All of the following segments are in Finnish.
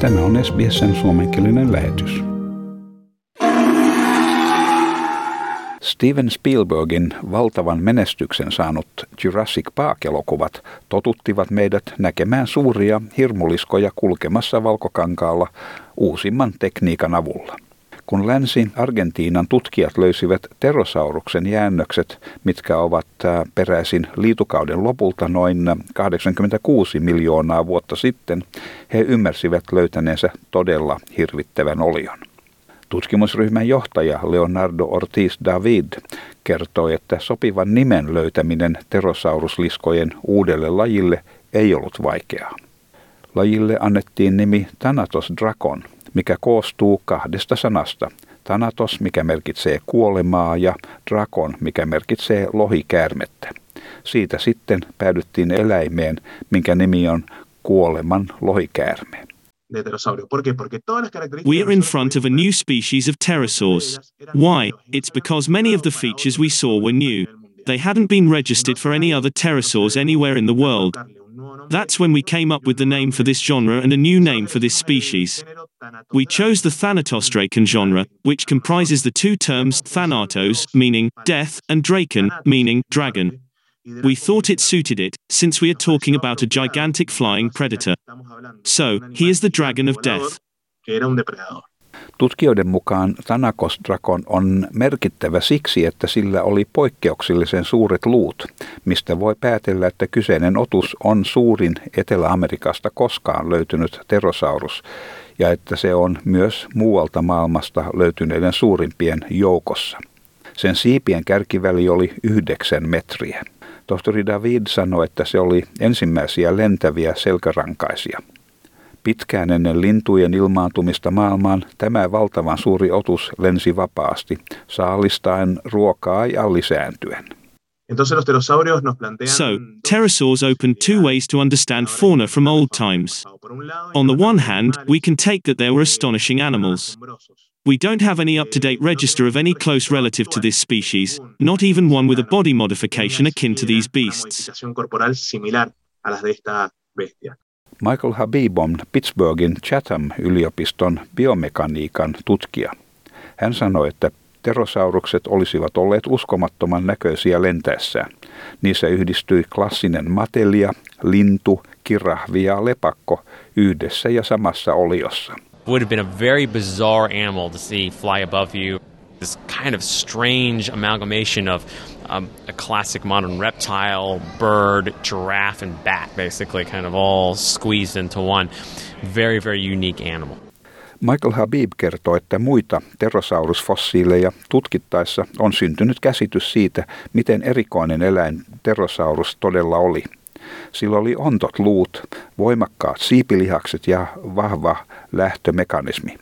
Tämä on SBSn suomenkielinen lähetys. Steven Spielbergin valtavan menestyksen saanut Jurassic Park-elokuvat totuttivat meidät näkemään suuria hirmuliskoja kulkemassa valkokankaalla uusimman tekniikan avulla kun Länsi-Argentiinan tutkijat löysivät terosauruksen jäännökset, mitkä ovat peräisin liitukauden lopulta noin 86 miljoonaa vuotta sitten, he ymmärsivät löytäneensä todella hirvittävän olion. Tutkimusryhmän johtaja Leonardo Ortiz David kertoi, että sopivan nimen löytäminen terosaurusliskojen uudelle lajille ei ollut vaikeaa. Lajille annettiin nimi Thanatos Dracon – mikä koostuu kahdesta sanasta. Thanatos, mikä merkitsee kuolemaa, ja drakon, mikä merkitsee lohikäärmettä. Siitä sitten päädyttiin eläimeen, minkä nimi on kuoleman lohikäärme. We are in front of a new species of pterosaurs. Why? It's because many of the features we saw were new. They hadn't been registered for any other pterosaurs anywhere in the world. That's when we came up with the name for this genre and a new name for this species. We chose the Thanatostracan genre, which comprises the two terms Thanatos, meaning death, and Draken, meaning dragon. We thought it suited it, since we are talking about a gigantic flying predator. So, he is the dragon of death. Tutkijoiden mukaan Thanakos Drakon on merkittävä siksi, että sillä oli poikkeuksellisen suuret luut, mistä voi päätellä, että kyseinen otus on suurin Etelä-Amerikasta koskaan löytynyt terosaurus, ja että se on myös muualta maailmasta löytyneiden suurimpien joukossa. Sen siipien kärkiväli oli yhdeksän metriä. Tohtori David sanoi, että se oli ensimmäisiä lentäviä selkärankaisia. Pitkään ennen lintujen ilmaantumista maailmaan tämä valtavan suuri otus lensi vapaasti, saalistaen ruokaa ja lisääntyen. Entonces los pterosaurios nos plantean So, pterosaurs opened two ways to understand fauna from old times. On the one hand, we can take that they were astonishing animals. We don't have any up-to-date register of any close relative to this species, not even one with a body modification akin to these beasts. Michael Habib on Pittsburghin Chatham-yliopiston biomekaniikan tutkija. Hän sanoi, että Pterosaurukset olisivat olleet uskomattoman näköisiä lentäessään. Niissä yhdistyi klassinen matelia, lintu, kirahvi ja lepakko yhdessä ja samassa oliossa. Would have been a very bizarre animal to see fly above you. This kind of strange amalgamation of um, a classic modern reptile, bird, giraffe, and bat, basically, kind of all squeezed into one. Very, very unique animal. Michael Habib kertoo, että muita terosaurusfossiileja tutkittaessa on syntynyt käsitys siitä, miten erikoinen eläin terosaurus todella oli. Sillä oli ontot luut, voimakkaat siipilihakset ja vahva lähtömekanismi.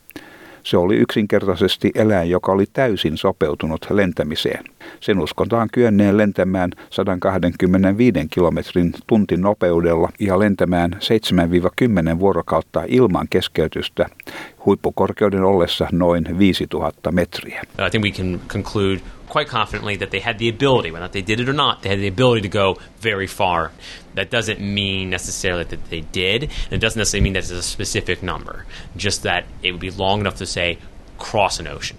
Se oli yksinkertaisesti eläin, joka oli täysin sopeutunut lentämiseen. Sen uskotaan kyenneen lentämään 125 kilometrin tuntin nopeudella ja lentämään 7-10 vuorokautta ilman keskeytystä huippukorkeuden ollessa noin 5000 metriä. I think we can conclude quite confidently that they had the ability, whether they did it or not, they had the ability to go very far. That doesn't mean necessarily that they did, and it doesn't necessarily mean that it's a specific number, just that it would be long enough to say cross an ocean.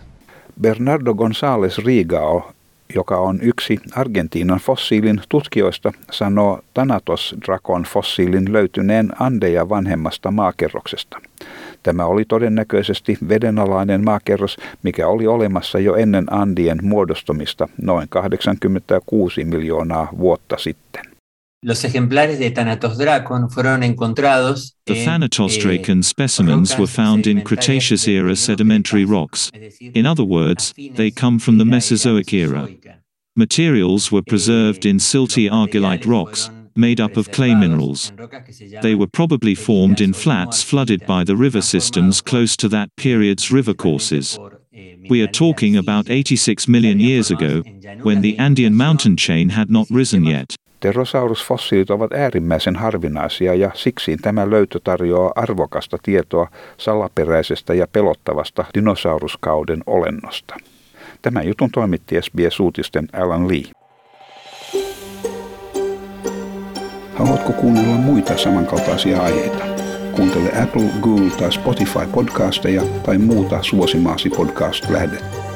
Bernardo González Rigao, joka on yksi Argentiinan fossiilin tutkijoista, sanoo Thanatos Dracon fossiilin löytyneen Andeja vanhemmasta maakerroksesta – Tämä oli todennäköisesti vedenalainen maakerros, mikä oli olemassa jo ennen Andien muodostumista noin 86 miljoonaa vuotta sitten. Los ejemplares de Thanatos dracon fueron encontrados The Thanatos dragon eh, specimens were found in Cretaceous era sedimentary rocks. In other words, they come from the Mesozoic era. Materials were preserved in silty argillite rocks, made up of clay minerals. They were probably formed in flats flooded by the river systems close to that period's river courses. We are talking about 86 million years ago, when the Andean mountain chain had not risen yet. Pterosaurusfossiilit ovat äärimmäisen harvinaisia ja siksi tämä löytö tarjoaa arvokasta tietoa salaperäisestä ja pelottavasta dinosauruskauden olennosta. Tämän jutun toimitti SBS-uutisten Alan Lee. Haluatko kuunnella muita samankaltaisia aiheita? Kuuntele Apple, Google tai Spotify podcasteja tai muuta suosimaasi podcast-lähdettä.